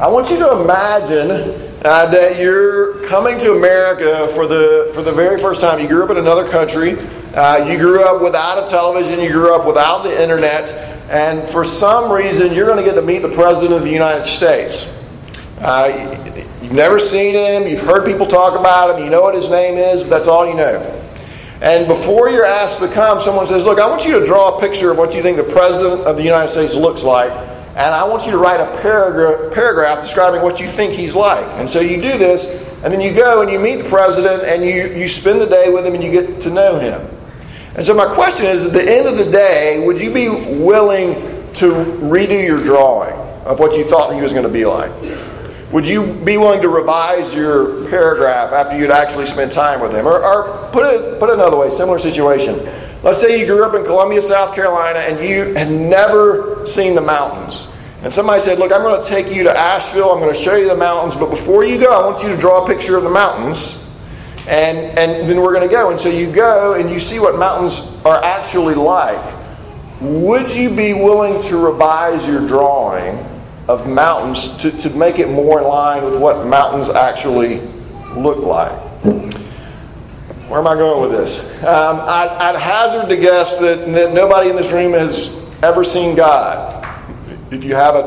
I want you to imagine uh, that you're coming to America for the for the very first time. You grew up in another country. Uh, you grew up without a television. You grew up without the internet. And for some reason, you're going to get to meet the President of the United States. Uh, you've never seen him. You've heard people talk about him. You know what his name is, but that's all you know. And before you're asked to come, someone says, Look, I want you to draw a picture of what you think the President of the United States looks like and I want you to write a paragraph, paragraph describing what you think he's like. And so you do this, and then you go and you meet the president, and you, you spend the day with him, and you get to know him. And so my question is, at the end of the day, would you be willing to redo your drawing of what you thought he was going to be like? Would you be willing to revise your paragraph after you'd actually spent time with him? Or, or put, it, put it another way, similar situation. Let's say you grew up in Columbia, South Carolina, and you had never seen the mountains. And somebody said, Look, I'm going to take you to Asheville. I'm going to show you the mountains. But before you go, I want you to draw a picture of the mountains. And, and then we're going to go. And so you go and you see what mountains are actually like. Would you be willing to revise your drawing of mountains to, to make it more in line with what mountains actually look like? Where am I going with this? Um, I, would hazard to guess that, that nobody in this room has ever seen God. If you haven't,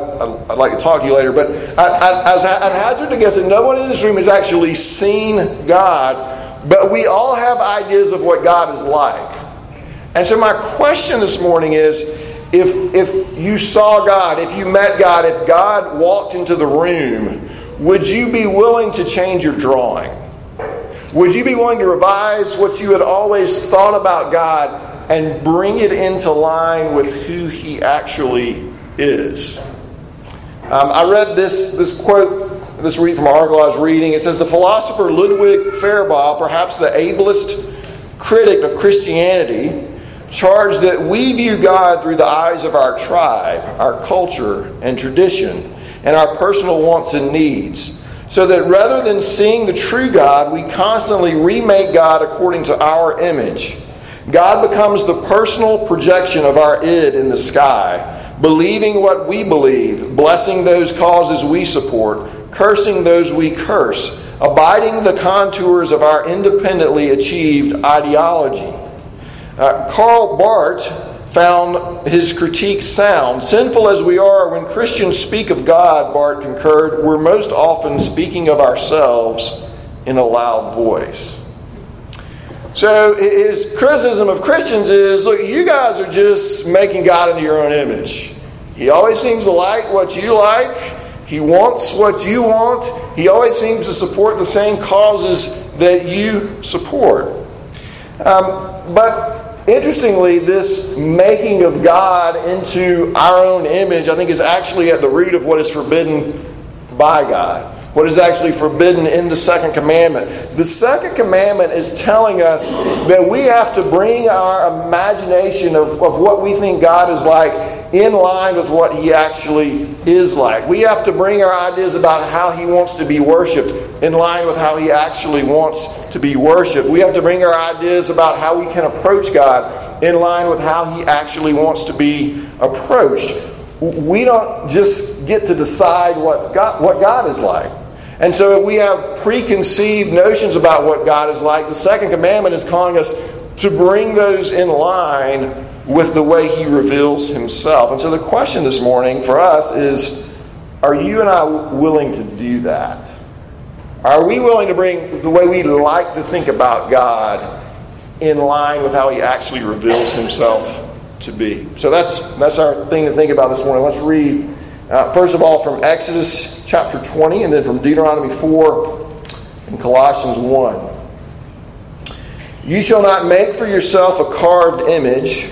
I'd like to talk to you later. But I, I'd hazard to guess that no one in this room has actually seen God, but we all have ideas of what God is like. And so, my question this morning is if, if you saw God, if you met God, if God walked into the room, would you be willing to change your drawing? Would you be willing to revise what you had always thought about God and bring it into line with who He actually is? Um, I read this, this quote, this read from an article I was reading. It says The philosopher Ludwig Feuerbach, perhaps the ablest critic of Christianity, charged that we view God through the eyes of our tribe, our culture and tradition, and our personal wants and needs so that rather than seeing the true God, we constantly remake God according to our image. God becomes the personal projection of our id in the sky, believing what we believe, blessing those causes we support, cursing those we curse, abiding the contours of our independently achieved ideology. Uh, Karl Barth found his critique sound. Sinful as we are, when Christians speak of God, Barth concurred, we're most often speaking of ourselves in a loud voice. So his criticism of Christians is look, you guys are just making God into your own image. He always seems to like what you like. He wants what you want. He always seems to support the same causes that you support. Um, but Interestingly, this making of God into our own image, I think, is actually at the root of what is forbidden by God. What is actually forbidden in the second commandment. The second commandment is telling us that we have to bring our imagination of, of what we think God is like in line with what He actually is like. We have to bring our ideas about how He wants to be worshiped in line with how He actually wants to be worshiped. We have to bring our ideas about how we can approach God in line with how He actually wants to be approached. We don't just get to decide what's God, what God is like. And so if we have preconceived notions about what God is like, the second commandment is calling us to bring those in line with the way he reveals himself. And so the question this morning for us is are you and I willing to do that? Are we willing to bring the way we like to think about God in line with how he actually reveals himself to be? So that's, that's our thing to think about this morning. Let's read, uh, first of all, from Exodus chapter 20 and then from Deuteronomy 4 and Colossians 1. You shall not make for yourself a carved image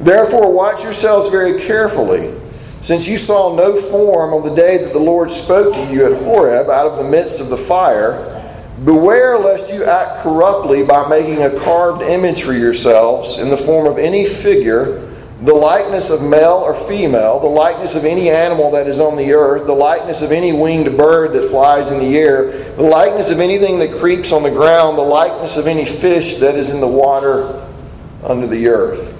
Therefore, watch yourselves very carefully, since you saw no form on the day that the Lord spoke to you at Horeb out of the midst of the fire, beware lest you act corruptly by making a carved image for yourselves in the form of any figure, the likeness of male or female, the likeness of any animal that is on the earth, the likeness of any winged bird that flies in the air, the likeness of anything that creeps on the ground, the likeness of any fish that is in the water under the earth.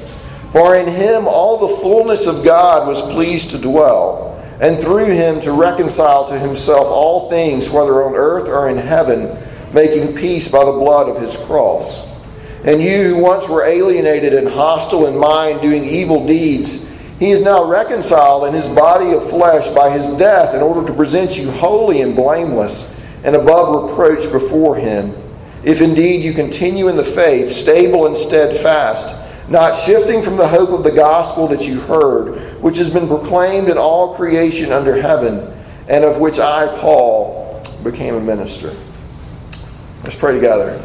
For in him all the fullness of God was pleased to dwell, and through him to reconcile to himself all things, whether on earth or in heaven, making peace by the blood of his cross. And you who once were alienated and hostile in mind, doing evil deeds, he is now reconciled in his body of flesh by his death in order to present you holy and blameless and above reproach before him. If indeed you continue in the faith, stable and steadfast, not shifting from the hope of the gospel that you heard, which has been proclaimed in all creation under heaven, and of which I, Paul, became a minister. Let's pray together.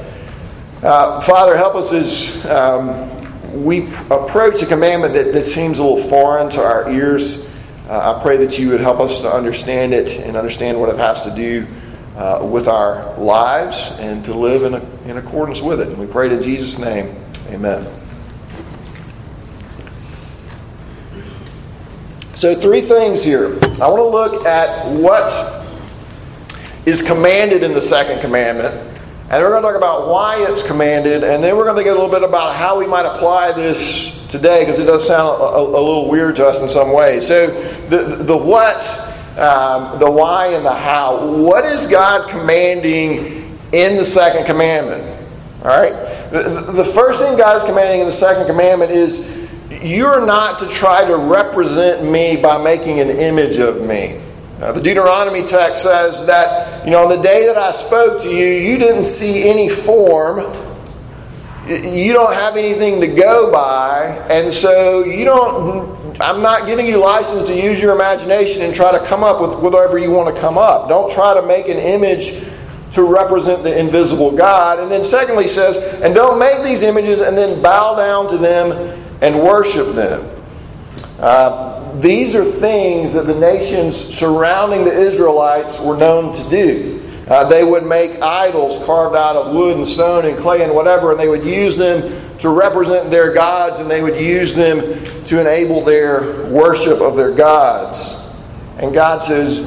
Uh, Father, help us as um, we approach a commandment that, that seems a little foreign to our ears. Uh, I pray that you would help us to understand it and understand what it has to do uh, with our lives and to live in, a, in accordance with it. And we pray in Jesus' name. Amen. So, three things here. I want to look at what is commanded in the second commandment, and we're going to talk about why it's commanded, and then we're going to think a little bit about how we might apply this today, because it does sound a, a, a, little weird to us in some ways. So, the, the what, um, the why, and the how. What is God commanding in the second commandment? All right? The, the first thing God is commanding in the second commandment is you're not to try to represent me by making an image of me. Uh, the Deuteronomy text says that, you know, on the day that I spoke to you, you didn't see any form. You don't have anything to go by. And so you don't, I'm not giving you license to use your imagination and try to come up with whatever you want to come up. Don't try to make an image to represent the invisible God. And then, secondly, says, and don't make these images and then bow down to them and worship them. Uh, these are things that the nations surrounding the Israelites were known to do. Uh, they would make idols carved out of wood and stone and clay and whatever, and they would use them to represent their gods, and they would use them to enable their worship of their gods. And God says,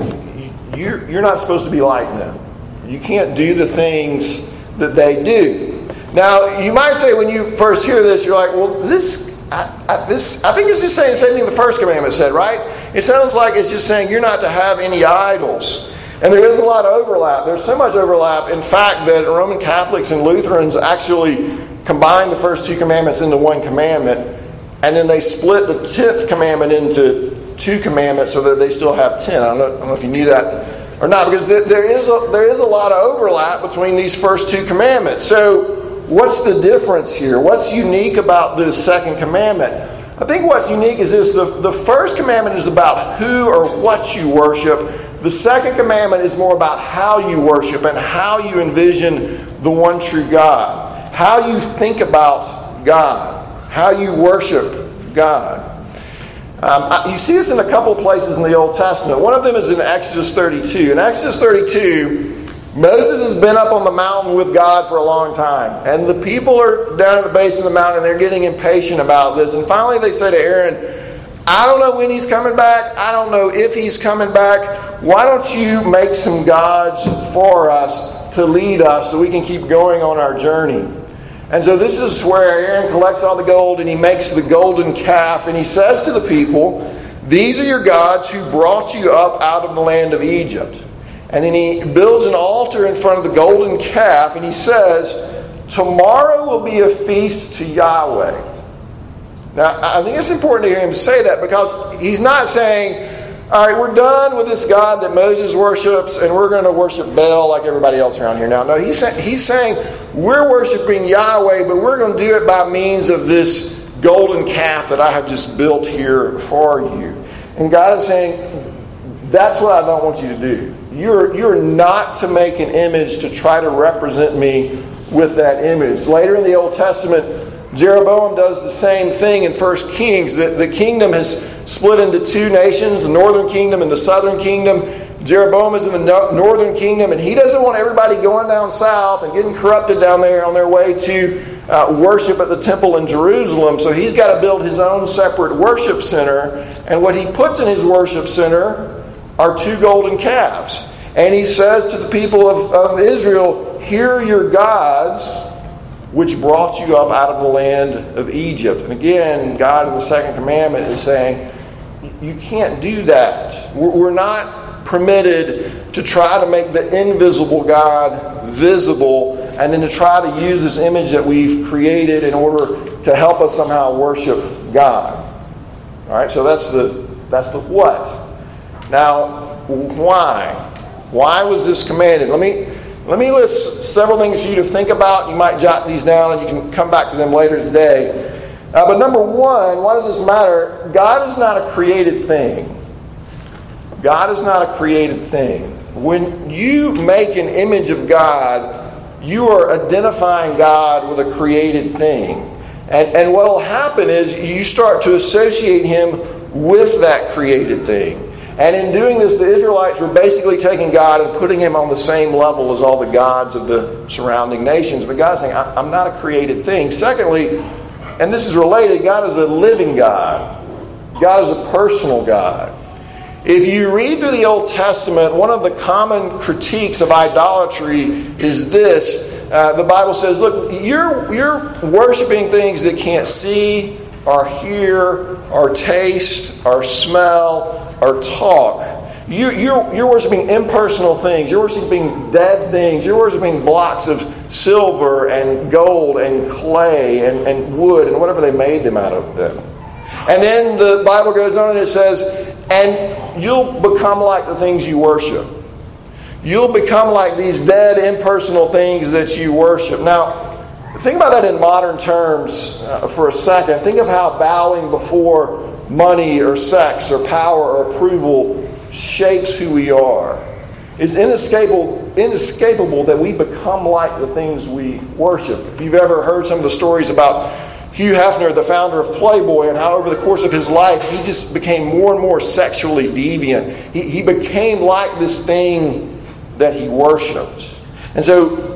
You're, you're not supposed to be like them. You can't do the things that they do. Now, you might say when you first hear this, you're like, well, this I, I, this, I think it's just saying the same thing the first commandment said, right? It sounds like it's just saying you're not to have any idols. And there is a lot of overlap. There's so much overlap, in fact, that Roman Catholics and Lutherans actually combine the first two commandments into one commandment, and then they split the tenth commandment into two commandments so that they still have ten. I don't know, I don't know if you knew that or not, because there, there, is a, there is a lot of overlap between these first two commandments. So, What's the difference here? What's unique about this second commandment? I think what's unique is this the, the first commandment is about who or what you worship. The second commandment is more about how you worship and how you envision the one true God, how you think about God, how you worship God. Um, you see this in a couple places in the Old Testament. One of them is in Exodus 32. In Exodus 32, Moses has been up on the mountain with God for a long time. And the people are down at the base of the mountain they're getting impatient about this. And finally they say to Aaron, I don't know when he's coming back. I don't know if he's coming back. Why don't you make some gods for us to lead us so we can keep going on our journey? And so this is where Aaron collects all the gold and he makes the golden calf and he says to the people, These are your gods who brought you up out of the land of Egypt. And then he builds an altar in front of the golden calf and he says, Tomorrow will be a feast to Yahweh. Now, I think it's important to hear him say that because he's not saying, all right, we're done with this God that Moses worships, and we're going to worship Baal like everybody else around here now. No, he's, he's saying we're worshiping Yahweh, but we're going to do it by means of this golden calf that I have just built here for you. And God is saying, that's what I don't want you to do. You're, you're not to make an image to try to represent me with that image. Later in the Old Testament, Jeroboam does the same thing in 1 Kings. The, the kingdom has split into two nations the northern kingdom and the southern kingdom. Jeroboam is in the no, northern kingdom, and he doesn't want everybody going down south and getting corrupted down there on their way to uh, worship at the temple in Jerusalem. So he's got to build his own separate worship center. And what he puts in his worship center are two golden calves. And he says to the people of, of Israel, Hear your gods which brought you up out of the land of Egypt. And again, God in the second commandment is saying, you can't do that. We're not permitted to try to make the invisible God visible and then to try to use this image that we've created in order to help us somehow worship God. All right, so that's the that's the what. Now, why? Why was this commanded? Let me let me list several things for you to think about. You might jot these down and you can come back to them later today. Uh, but number one, why does this matter? God is not a created thing. God is not a created thing. When you make an image of God, you are identifying God with a created thing. And, and what will happen is you start to associate him with that created thing. And in doing this, the Israelites were basically taking God and putting him on the same level as all the gods of the surrounding nations. But God is saying, I'm not a created thing. Secondly, and this is related, God is a living God, God is a personal God. If you read through the Old Testament, one of the common critiques of idolatry is this. Uh, the Bible says, look, you're, you're worshiping things that can't see, or hear, or taste, or smell, or talk. You, you're, you're worshiping impersonal things. You're worshiping dead things. You're worshiping blocks of silver and gold and clay and, and wood and whatever they made them out of them. And then the Bible goes on and it says, and you'll become like the things you worship. You'll become like these dead, impersonal things that you worship. Now, think about that in modern terms uh, for a second. Think of how bowing before money or sex or power or approval shapes who we are. It's inescapable, inescapable that we become like the things we worship. If you've ever heard some of the stories about Hugh Hefner, the founder of Playboy, and how over the course of his life he just became more and more sexually deviant. He, he became like this thing that he worshiped. And so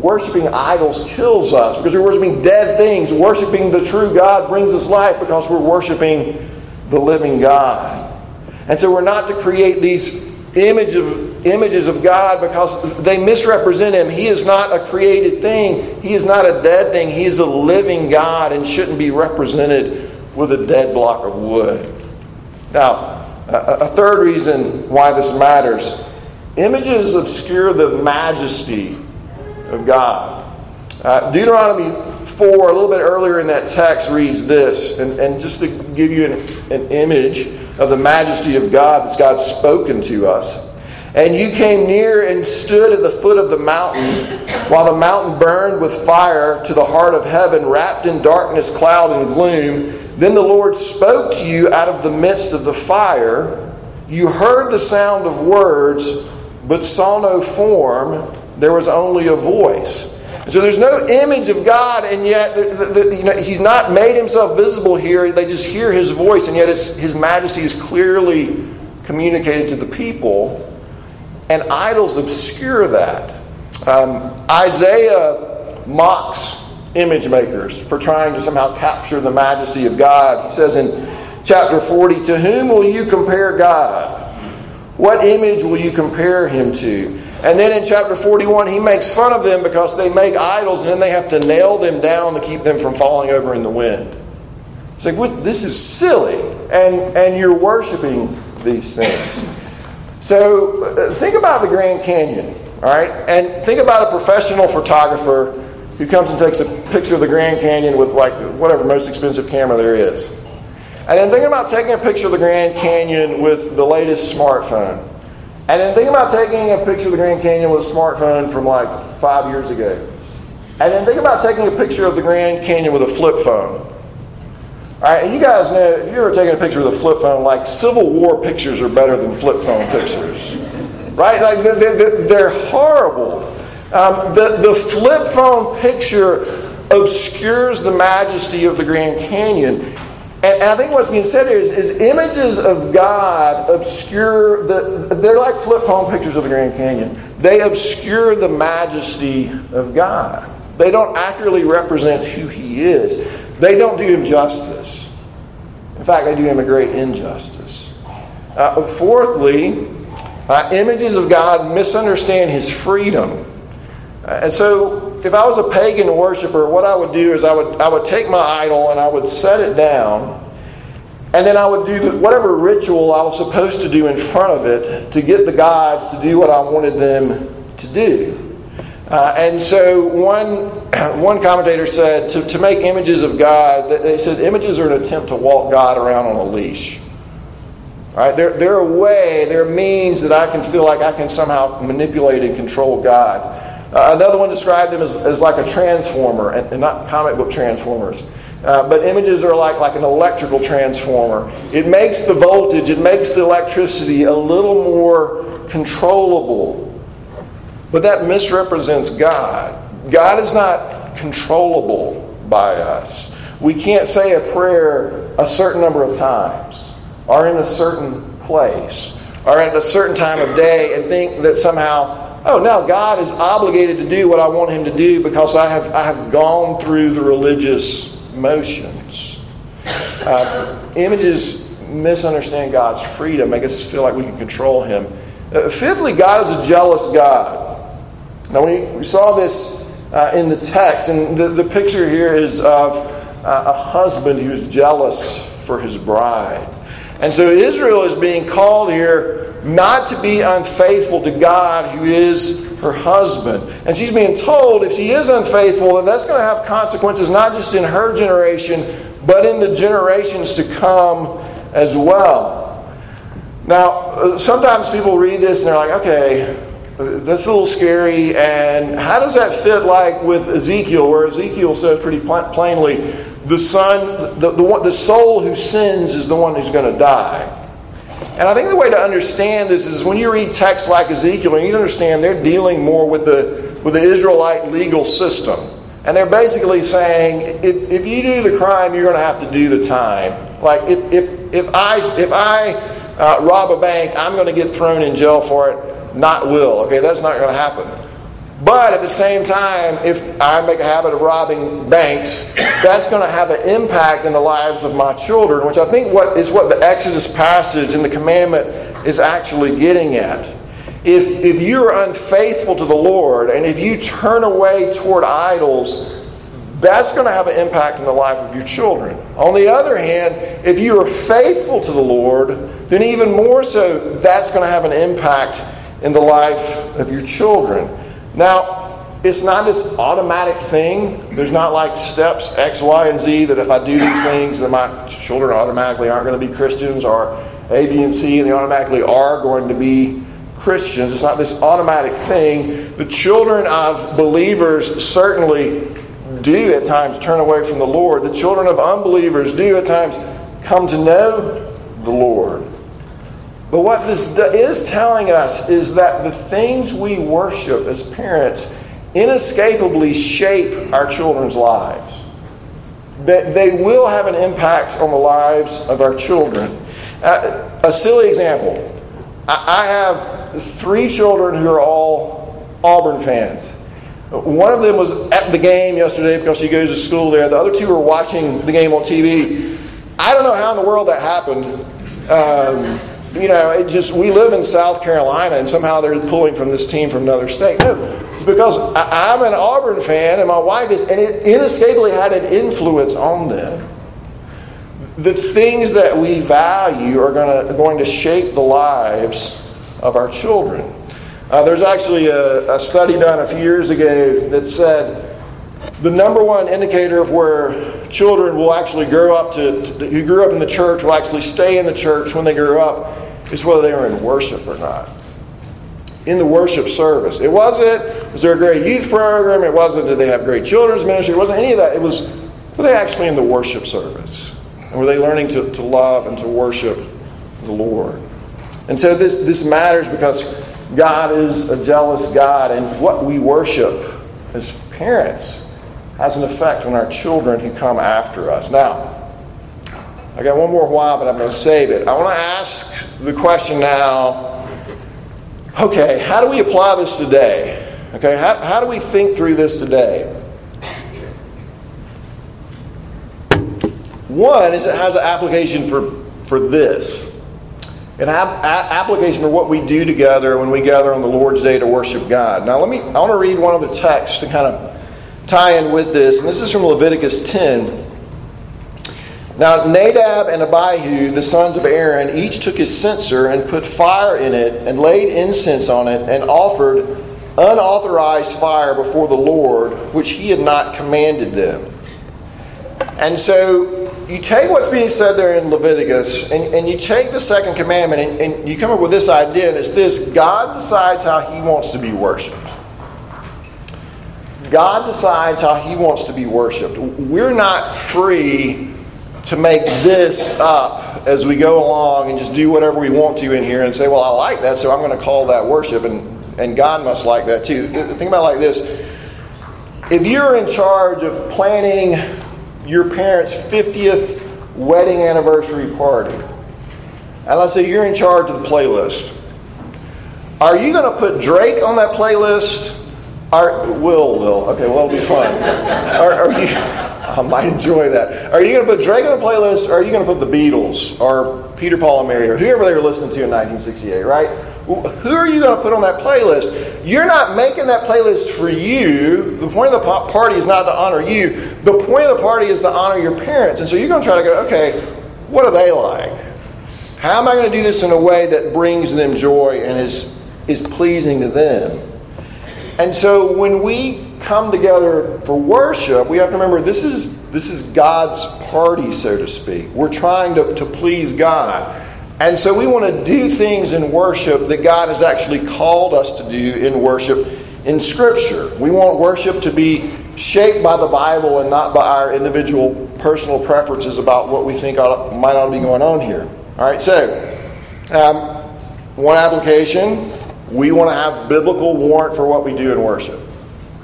worshiping idols kills us because we're worshiping dead things. Worshiping the true God brings us life because we're worshiping the living God. And so we're not to create these image of, images of God because they misrepresent Him. He is not a created thing, He is not a dead thing. He is a living God and shouldn't be represented with a dead block of wood. Now, a third reason why this matters images obscure the majesty of God. Uh, Deuteronomy 4, a little bit earlier in that text, reads this, and, and just to give you an, an image of the majesty of God that God's spoken to us. And you came near and stood at the foot of the mountain, while the mountain burned with fire to the heart of heaven, wrapped in darkness, cloud, and gloom. Then the Lord spoke to you out of the midst of the fire. You heard the sound of words, but saw no form there was only a voice. So there's no image of God, and yet you know, He's not made Himself visible here. They just hear His voice, and yet His majesty is clearly communicated to the people. And idols obscure that. Um, Isaiah mocks image makers for trying to somehow capture the majesty of God. He says in chapter 40, To whom will you compare God? What image will you compare him to? And then in chapter 41, he makes fun of them because they make idols and then they have to nail them down to keep them from falling over in the wind. It's like, this is silly. And, and you're worshiping these things. So uh, think about the Grand Canyon, all right? And think about a professional photographer who comes and takes a picture of the Grand Canyon with, like, whatever most expensive camera there is. And then thinking about taking a picture of the Grand Canyon with the latest smartphone. And then think about taking a picture of the Grand Canyon with a smartphone from like five years ago. And then think about taking a picture of the Grand Canyon with a flip phone. All right, and you guys know if you're ever taking a picture with a flip phone, like Civil War pictures are better than flip phone pictures, right? Like they're, they're horrible. Um, the, the flip phone picture obscures the majesty of the Grand Canyon. And, I think what's being said here is, is, images of God obscure the. They're like flip phone pictures of the Grand Canyon. They obscure the majesty of God. They don't accurately represent who He is. They don't do Him justice. In fact, they do Him a great injustice. Uh, fourthly, uh, images of God misunderstand His freedom. And so, if I was a pagan worshiper, what I would do is I would, I would take my idol and I would set it down, and then I would do whatever ritual I was supposed to do in front of it to get the gods to do what I wanted them to do. Uh, and so, one, one commentator said to, to make images of God, they said images are an attempt to walk God around on a leash. Right? They're, they're a way, they're a means that I can feel like I can somehow manipulate and control God. Uh, another one described them as, as like a transformer, and, and not comic book transformers. Uh, but images are like, like an electrical transformer. It makes the voltage, it makes the electricity a little more controllable. But that misrepresents God. God is not controllable by us. We can't say a prayer a certain number of times, or in a certain place, or at a certain time of day, and think that somehow oh, now God is obligated to do what I want him to do because I have, I have gone through the religious motions. Uh, images misunderstand God's freedom, make us feel like we can control him. Uh, fifthly, God is a jealous God. Now, we, we saw this uh, in the text, and the, the picture here is of uh, a husband who's jealous for his bride. And so Israel is being called here not to be unfaithful to God, who is her husband. And she's being told if she is unfaithful, that that's going to have consequences not just in her generation, but in the generations to come as well. Now, uh, sometimes people read this and they're like, okay, that's a little scary. And how does that fit like with Ezekiel, where Ezekiel says pretty plainly, the son, the, the, the soul who sins is the one who's going to die. And I think the way to understand this is when you read texts like Ezekiel, and you understand they're dealing more with the, with the Israelite legal system. And they're basically saying, if, if you do the crime, you're going to have to do the time. Like, if, if, if I, if I uh, rob a bank, I'm going to get thrown in jail for it, not will. Okay, that's not going to happen. But at the same time, if I make a habit of robbing banks, that's going to have an impact in the lives of my children, which I think what is what the Exodus passage and the commandment is actually getting at. If, if you're unfaithful to the Lord and if you turn away toward idols, that's going to have an impact in the life of your children. On the other hand, if you are faithful to the Lord, then even more so, that's going to have an impact in the life of your children. Now, it's not this automatic thing. There's not like steps X, Y, and Z that if I do these things, then my children automatically aren't going to be Christians, or A, B, and C, and they automatically are going to be Christians. It's not this automatic thing. The children of believers certainly do at times turn away from the Lord. The children of unbelievers do at times come to know the Lord. But what this is telling us is that the things we worship as parents inescapably shape our children's lives. That they will have an impact on the lives of our children. A silly example I have three children who are all Auburn fans. One of them was at the game yesterday because she goes to school there. The other two were watching the game on TV. I don't know how in the world that happened. Um, you know, it just we live in South Carolina and somehow they're pulling from this team from another state. No, it's because I, am an Auburn fan and my wife is, and it inescapably had an influence on them. The things that we value are going to, going to shape the lives of our children. Uh, there's actually a, a study done a few years ago that said the number one indicator of where children will actually grow up to, to, who grew up in the church will actually stay in the church when they grow up is whether they were in worship or not. In the worship service. It wasn't, was there a great youth program? It wasn't, did they have great children's ministry? It wasn't any of that. It was, were they actually in the worship service? And were they learning to, to love and to worship the Lord? And so this, this matters because God is a jealous God, and what we worship as parents has an effect on our children who come after us. Now, I got one more while, but I'm going to save it. I want to ask the question now okay, how do we apply this today? Okay, how, how do we think through this today? One is it has an application for, for this. An ap- application for what we do together when we gather on the Lord's Day to worship God. Now, let me. I want to read one of the texts to kind of tie in with this, and this is from Leviticus 10. Now, Nadab and Abihu, the sons of Aaron, each took his censer and put fire in it and laid incense on it and offered unauthorized fire before the Lord, which he had not commanded them. And so you take what's being said there in Leviticus and, and you take the second commandment and, and you come up with this idea, and it's this God decides how he wants to be worshiped. God decides how he wants to be worshiped. We're not free to make this up as we go along and just do whatever we want to in here and say, well, I like that, so I'm going to call that worship, and, and God must like that too. Think about like this. If you're in charge of planning your parents' 50th wedding anniversary party, and let's say you're in charge of the playlist, are you going to put Drake on that playlist? Are, will, will. Okay, well, it'll be fun. Are, are you, I might enjoy that. Are you going to put Drake on the playlist, or are you going to put the Beatles, or Peter, Paul, and Mary, or whoever they were listening to in 1968, right? Who are you going to put on that playlist? You're not making that playlist for you. The point of the party is not to honor you. The point of the party is to honor your parents. And so you're going to try to go, okay, what are they like? How am I going to do this in a way that brings them joy and is, is pleasing to them? And so when we come together for worship, we have to remember this is, this is God's party, so to speak. We're trying to, to please God. And so we want to do things in worship that God has actually called us to do in worship in Scripture. We want worship to be shaped by the Bible and not by our individual personal preferences about what we think ought, might ought to be going on here. All right, so um, one application we want to have biblical warrant for what we do in worship.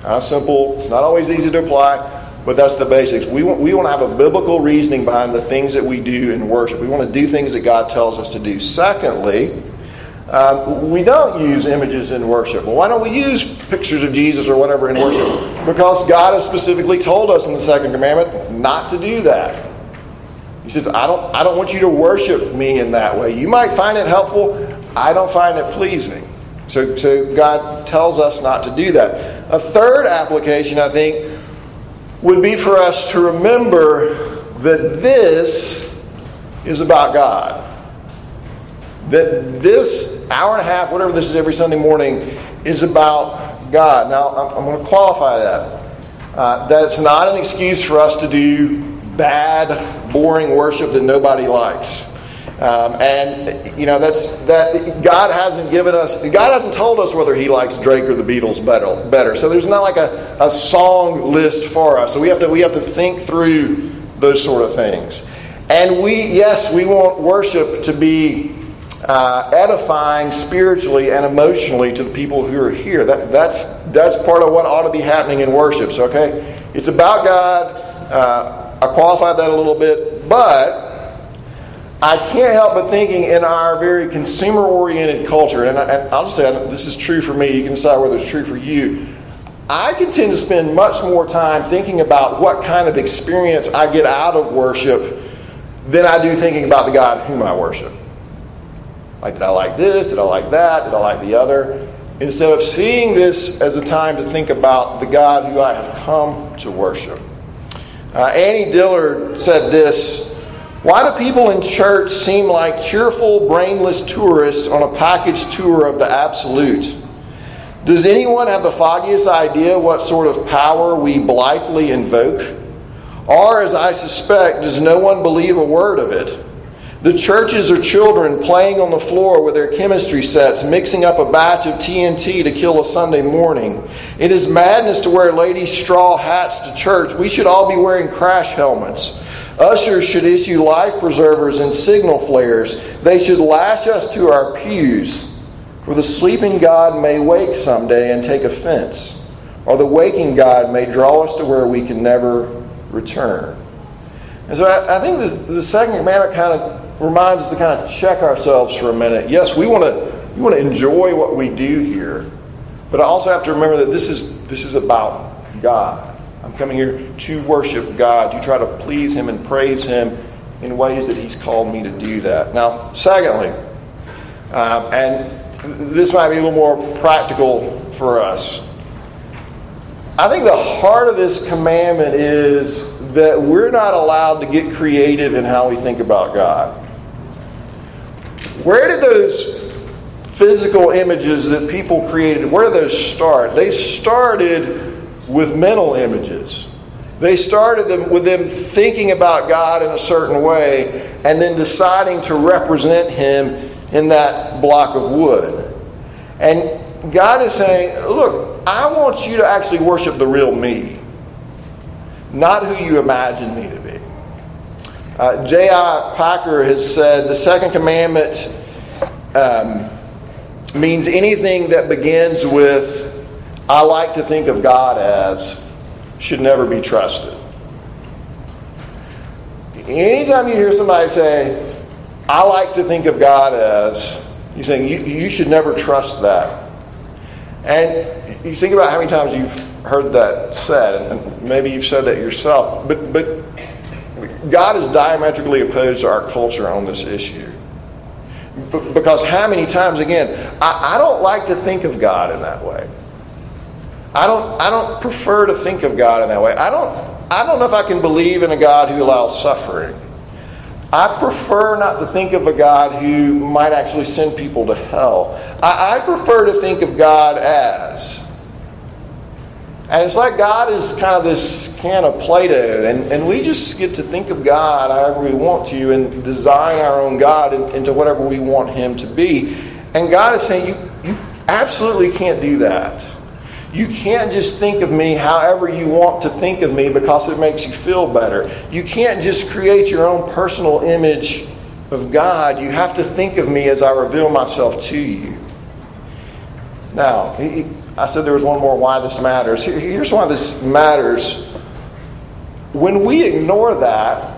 Of simple. It's not always easy to apply. But that's the basics. We want, we want to have a biblical reasoning behind the things that we do in worship. We want to do things that God tells us to do. Secondly, um, we don't use images in worship. Well, why don't we use pictures of Jesus or whatever in worship? Because God has specifically told us in the second commandment not to do that. He says, I don't, I don't want you to worship me in that way. You might find it helpful, I don't find it pleasing. So, so God tells us not to do that. A third application, I think, would be for us to remember that this is about God. That this hour and a half, whatever this is every Sunday morning, is about God. Now, I'm, going to qualify that. Uh, that's not an excuse for us to do bad, boring worship that nobody likes. Um, and you know that's that God hasn't given us God hasn't told us whether He likes Drake or the Beatles better. Better, so there's not like a, a song list for us. So we have to we have to think through those sort of things. And we yes we want worship to be uh, edifying spiritually and emotionally to the people who are here. That that's that's part of what ought to be happening in worship. So okay, it's about God. Uh, I qualified that a little bit, but I can't help but thinking in our very consumer oriented culture, and, I, will just say this is true for me, you can decide whether it's true for you. I can tend to spend much more time thinking about what kind of experience I get out of worship than I do thinking about the God whom I worship. Like, did I like this? Did I like that? Did I like the other? Instead of seeing this as a time to think about the God who I have come to worship. Uh, Annie Dillard said this why do people in church seem like cheerful, brainless tourists on a package tour of the absolute? Does anyone have the foggiest idea what sort of power we blithely invoke? Or, as I suspect, does no one believe a word of it? The churches are children playing on the floor with their chemistry sets, mixing up a batch of TNT to kill a Sunday morning. It is madness to wear ladies' straw hats to church. We should all be wearing crash helmets. Ushers should issue life preservers and signal flares. They should lash us to our pews. For the sleeping God may wake someday and take offense, or the waking God may draw us to where we can never return. And so I, I think this, the second commandment kind of reminds us to kind of check ourselves for a minute. Yes, we want to we want to enjoy what we do here, but I also have to remember that this is this is about God. Coming here to worship God, to try to please Him and praise Him in ways that He's called me to do that. Now, secondly, um, and this might be a little more practical for us. I think the heart of this commandment is that we're not allowed to get creative in how we think about God. Where did those physical images that people created, where did those start? They started with mental images. They started them with them thinking about God in a certain way and then deciding to represent Him in that block of wood. And God is saying, Look, I want you to actually worship the real me, not who you imagine me to be. Uh, J.I. Packer has said the second commandment um, means anything that begins with I like to think of God as should never be trusted. Anytime you hear somebody say, I like to think of God as, you're saying you, you should never trust that. And you think about how many times you've heard that said, and maybe you've said that yourself, but, but God is diametrically opposed to our culture on this issue. Because how many times, again, I, I don't like to think of God in that way. I don't, I don't prefer to think of God in that way. I don't, I don't know if I can believe in a God who allows suffering. I prefer not to think of a God who might actually send people to hell. I, I prefer to think of God as. And it's like God is kind of this can of Play Doh, and, and we just get to think of God however we want to and design our own God into whatever we want Him to be. And God is saying, you, you absolutely can't do that. You can't just think of me however you want to think of me because it makes you feel better. You can't just create your own personal image of God. You have to think of me as I reveal myself to you. Now, I said there was one more why this matters. Here's why this matters. When we ignore that,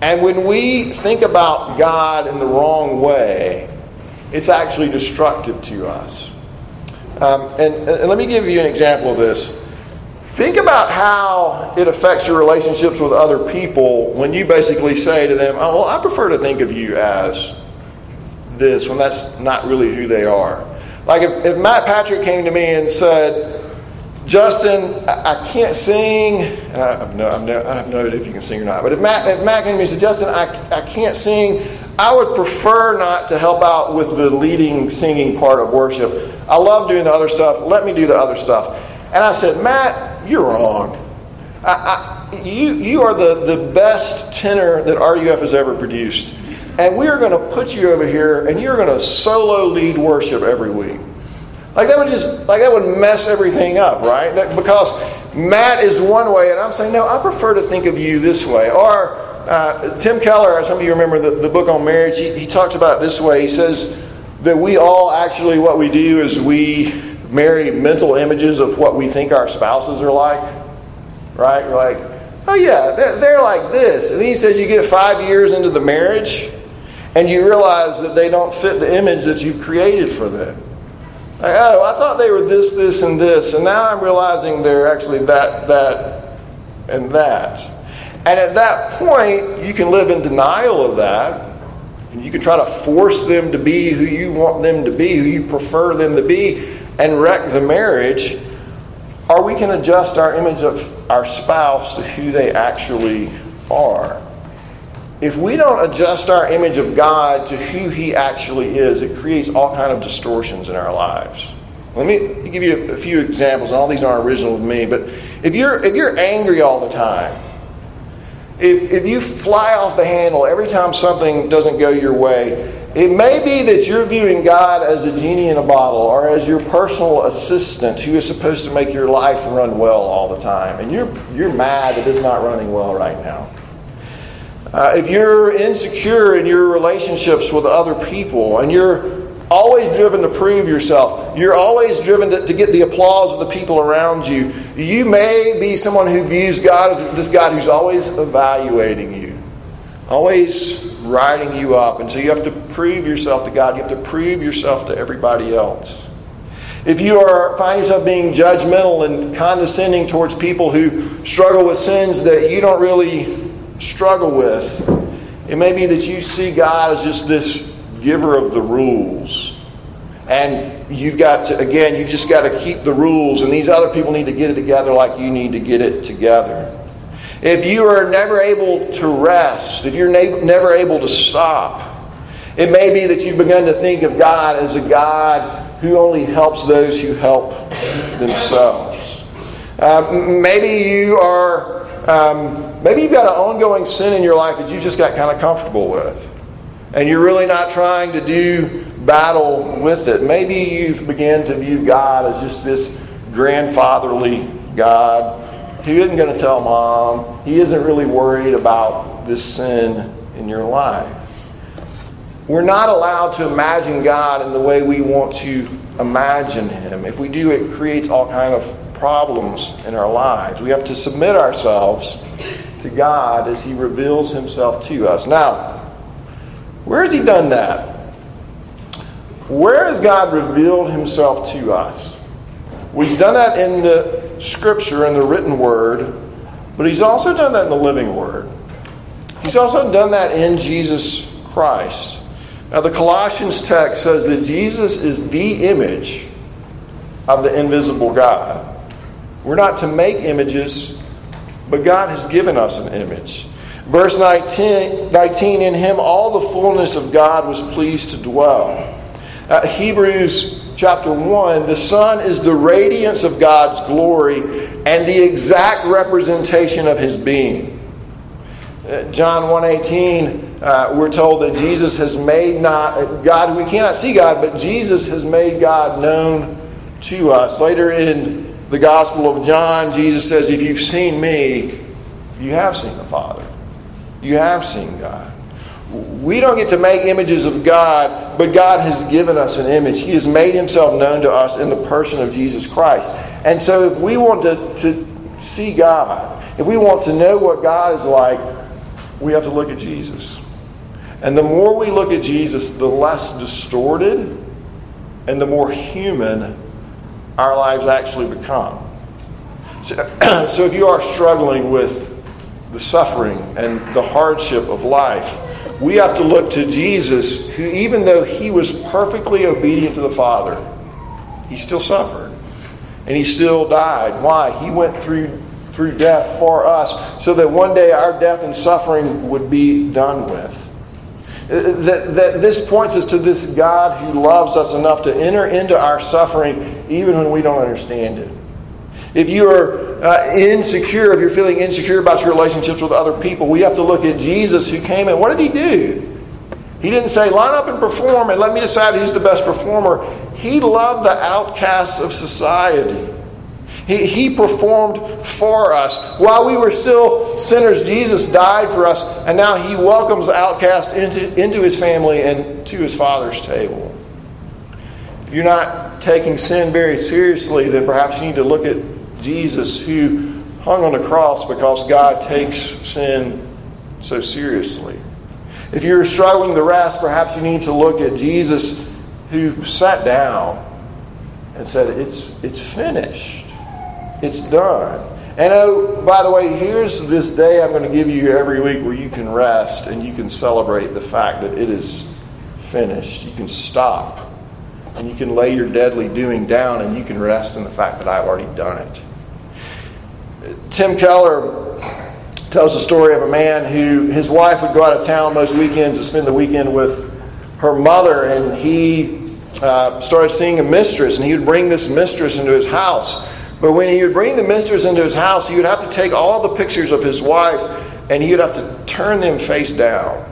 and when we think about God in the wrong way, it's actually destructive to us. Um, and, and let me give you an example of this. Think about how it affects your relationships with other people when you basically say to them, Oh, well, I prefer to think of you as this when that's not really who they are. Like if, if Matt Patrick came to me and said, Justin, I, I can't sing, and I have, no, I have no idea if you can sing or not, but if Matt, if Matt came to me and said, Justin, I, I can't sing, I would prefer not to help out with the leading singing part of worship. I love doing the other stuff. Let me do the other stuff. And I said, Matt, you're wrong. I, I, you, you are the, the best tenor that RUF has ever produced. And we are going to put you over here and you're going to solo lead worship every week. Like that would just like that would mess everything up, right? That, because Matt is one way, and I'm saying no. I prefer to think of you this way. Or uh, Tim Keller, some of you remember the, the book on marriage. He, he talks about it this way. He says that we all actually, what we do is we marry mental images of what we think our spouses are like, right? We're like, oh yeah, they're, they're like this. And then he says you get five years into the marriage and you realize that they don't fit the image that you've created for them. Like, oh, I thought they were this, this, and this, and now I'm realizing they're actually that, that, and that. And at that point, you can live in denial of that and you can try to force them to be who you want them to be, who you prefer them to be, and wreck the marriage. Or we can adjust our image of our spouse to who they actually are. If we don't adjust our image of God to who He actually is, it creates all kind of distortions in our lives. Let me give you a few examples, and all these aren't original to me, but if you're if you're angry all the time, if, if you fly off the handle every time something doesn't go your way, it may be that you're viewing God as a genie in a bottle or as your personal assistant who is supposed to make your life run well all the time. And you're, you're mad that it's not running well right now. Uh, if you're insecure in your relationships with other people and you're always driven to prove yourself, you're always driven to, to, get the applause of the people around you, you may be someone who views God as this God who's always evaluating you, always riding you up. And so you have to prove yourself to God. You have to prove yourself to everybody else. If you are find yourself being judgmental and condescending towards people who struggle with sins that you don't really struggle with, it may be that you see God as just this giver of the rules. And you've got to, again, you've just got to keep the rules, and these other people need to get it together like you need to get it together. If you are never able to rest, if you're never able to stop, it may be that you've begun to think of God as a God who only helps those who help themselves. Uh, maybe you are, um, maybe you've got an ongoing sin in your life that you just got kind of comfortable with. And you're really not trying to do battle with it. Maybe you've begun to view God as just this grandfatherly God he isn't going to tell mom. He isn't really worried about this sin in your life. We're not allowed to imagine God in the way we want to imagine him. If we do, it creates all kind of problems in our lives. We have to submit ourselves to God as he reveals himself to us. Now, where has he done that? Where has God revealed himself to us? Well, he's done that in the Scripture in the written word, but he's also done that in the living word. He's also done that in Jesus Christ. Now, the Colossians text says that Jesus is the image of the invisible God. We're not to make images, but God has given us an image. Verse 19, 19 In him all the fullness of God was pleased to dwell. Uh, Hebrews chapter 1, the Son is the radiance of God's glory and the exact representation of his being. Uh, John 1:18 uh, we're told that Jesus has made not God we cannot see God but Jesus has made God known to us. Later in the Gospel of John Jesus says if you've seen me you have seen the Father. You have seen God. We don't get to make images of God, but God has given us an image. He has made himself known to us in the person of Jesus Christ. And so, if we want to, to see God, if we want to know what God is like, we have to look at Jesus. And the more we look at Jesus, the less distorted and the more human our lives actually become. So, so if you are struggling with the suffering and the hardship of life, we have to look to Jesus, who, even though he was perfectly obedient to the Father, he still suffered. And he still died. Why? He went through, through death for us so that one day our death and suffering would be done with. Uh, that, that this points us to this God who loves us enough to enter into our suffering even when we don't understand it. If you are uh, insecure, if you're feeling insecure about your relationships with other people, we have to look at Jesus who came and What did he do? He didn't say, line up and perform and let me decide who's the best performer. He loved the outcasts of society. He, he performed for us. While we were still sinners, Jesus died for us, and now he welcomes outcasts into, into his family and to his Father's table. If you're not taking sin very seriously, then perhaps you need to look at Jesus who hung on the cross because God takes sin so seriously. If you're struggling to rest, perhaps you need to look at Jesus who sat down and said, It's, it's finished, it's done. And oh, by the way, here's this day I'm going to give you every week where you can rest and you can celebrate the fact that it is finished. You can stop and you can lay your deadly doing down and you can rest in the fact that I've already done it. Tim Keller tells the story of a man who his wife would go out of town most weekends to spend the weekend with her mother, and he uh, started seeing a mistress, and he would bring this mistress into his house. But when he would bring the mistress into his house, he would have to take all the pictures of his wife and he would have to turn them face down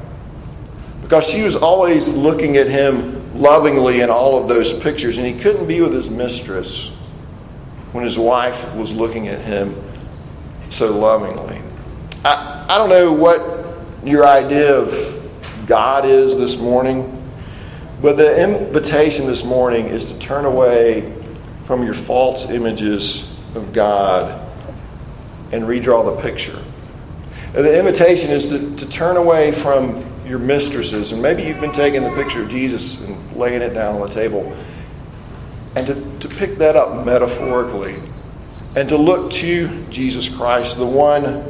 because she was always looking at him lovingly in all of those pictures, and he couldn't be with his mistress when his wife was looking at him so lovingly. I, I don't know what your idea of God is this morning, but the invitation this morning is to turn away from your false images of God and redraw the picture. The invitation is to, to turn away from your mistresses, and maybe you've been taking the picture of Jesus and laying it down on the table, and to, to pick that up metaphorically and to look to Jesus Christ, the one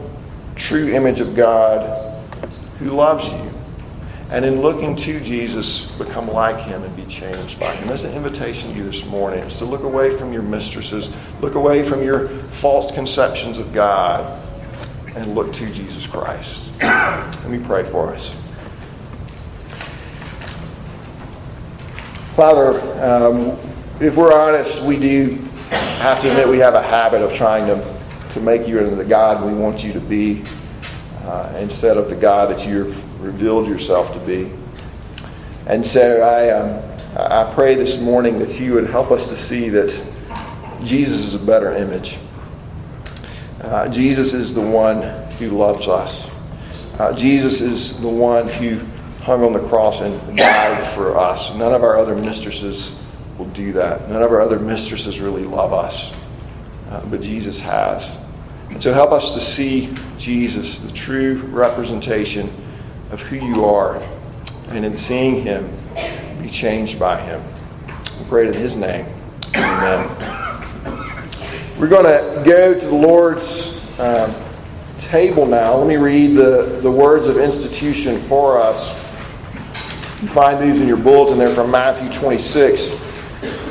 true image of God who loves you. And in looking to Jesus, become like him and be changed by him. That's the invitation to you this morning. It's to look away from your mistresses, look away from your false conceptions of God, and look to Jesus Christ. Let me pray for us. Father, um, if we're honest, we do have to admit we have a habit of trying to, to make you into the God we want you to be uh, instead of the God that you've revealed yourself to be. And so I, um, I pray this morning that you would help us to see that Jesus is a better image. Uh, Jesus is the one who loves us. Uh, Jesus is the one who hung on the cross and died for us. None of our other mistresses will do that. None of our other mistresses really love us, uh, but Jesus has. And so help us to see Jesus, the true representation of who you are, and in seeing him, be changed by him. We pray in his name. Amen. We're going to go to the Lord's um, table now. Let me read the, the words of institution for us. You find these in your bulletin. They're from Matthew 26.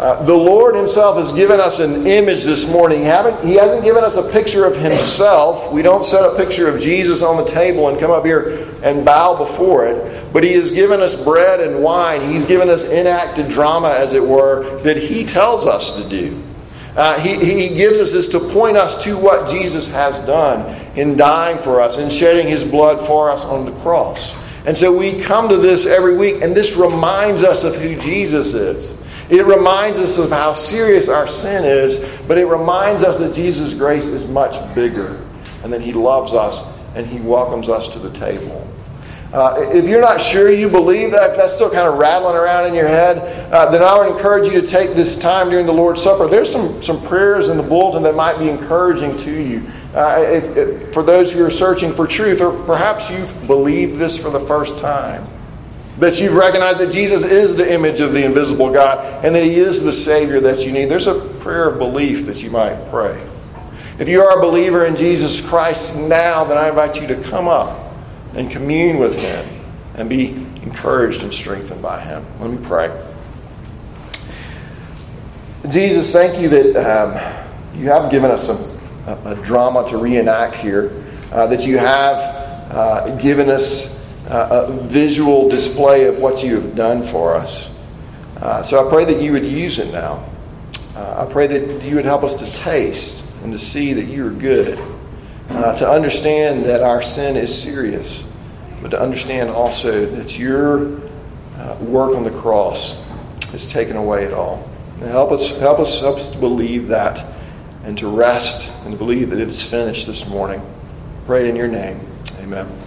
Uh, the Lord Himself has given us an image this morning. He, hasn't given us a picture of Himself. We don't set a picture of Jesus on the table and come up here and bow before it. But He has given us bread and wine. He's given us enacted drama, as it were, that He tells us to do. Uh, he, he gives us this to point us to what Jesus has done in dying for us and shedding His blood for us on the cross. And so we come to this every week, and this reminds us of who Jesus is. It reminds us of how serious our sin is, but it reminds us that Jesus' grace is much bigger and that He loves us and He welcomes us to the table. Uh, if you're not sure you believe that, if that's still kind of rattling around in your head, uh, then I would encourage you to take this time during the Lord's Supper. There's some, some prayers in the bulletin that might be encouraging to you. Uh, if, if, for those who are searching for truth, or perhaps you've believed this for the first time. That you've recognized that Jesus is the image of the invisible God and that He is the Savior that you need. There's a prayer of belief that you might pray. If you are a believer in Jesus Christ now, then I invite you to come up and commune with Him and be encouraged and strengthened by Him. Let me pray. Jesus, thank you that um, you have given us a, a, drama to reenact here, uh, that you have uh, given us uh, a visual display of what you have done for us. Uh, so I pray that you would use it now. Uh, I pray that you would help us to taste and to see that you are good, uh, to understand that our sin is serious, but to understand also that your uh, work on the cross has taken away it all. And help us, help us, help us to believe that and to rest and to believe that it is finished this morning. Pray in your name. Amen.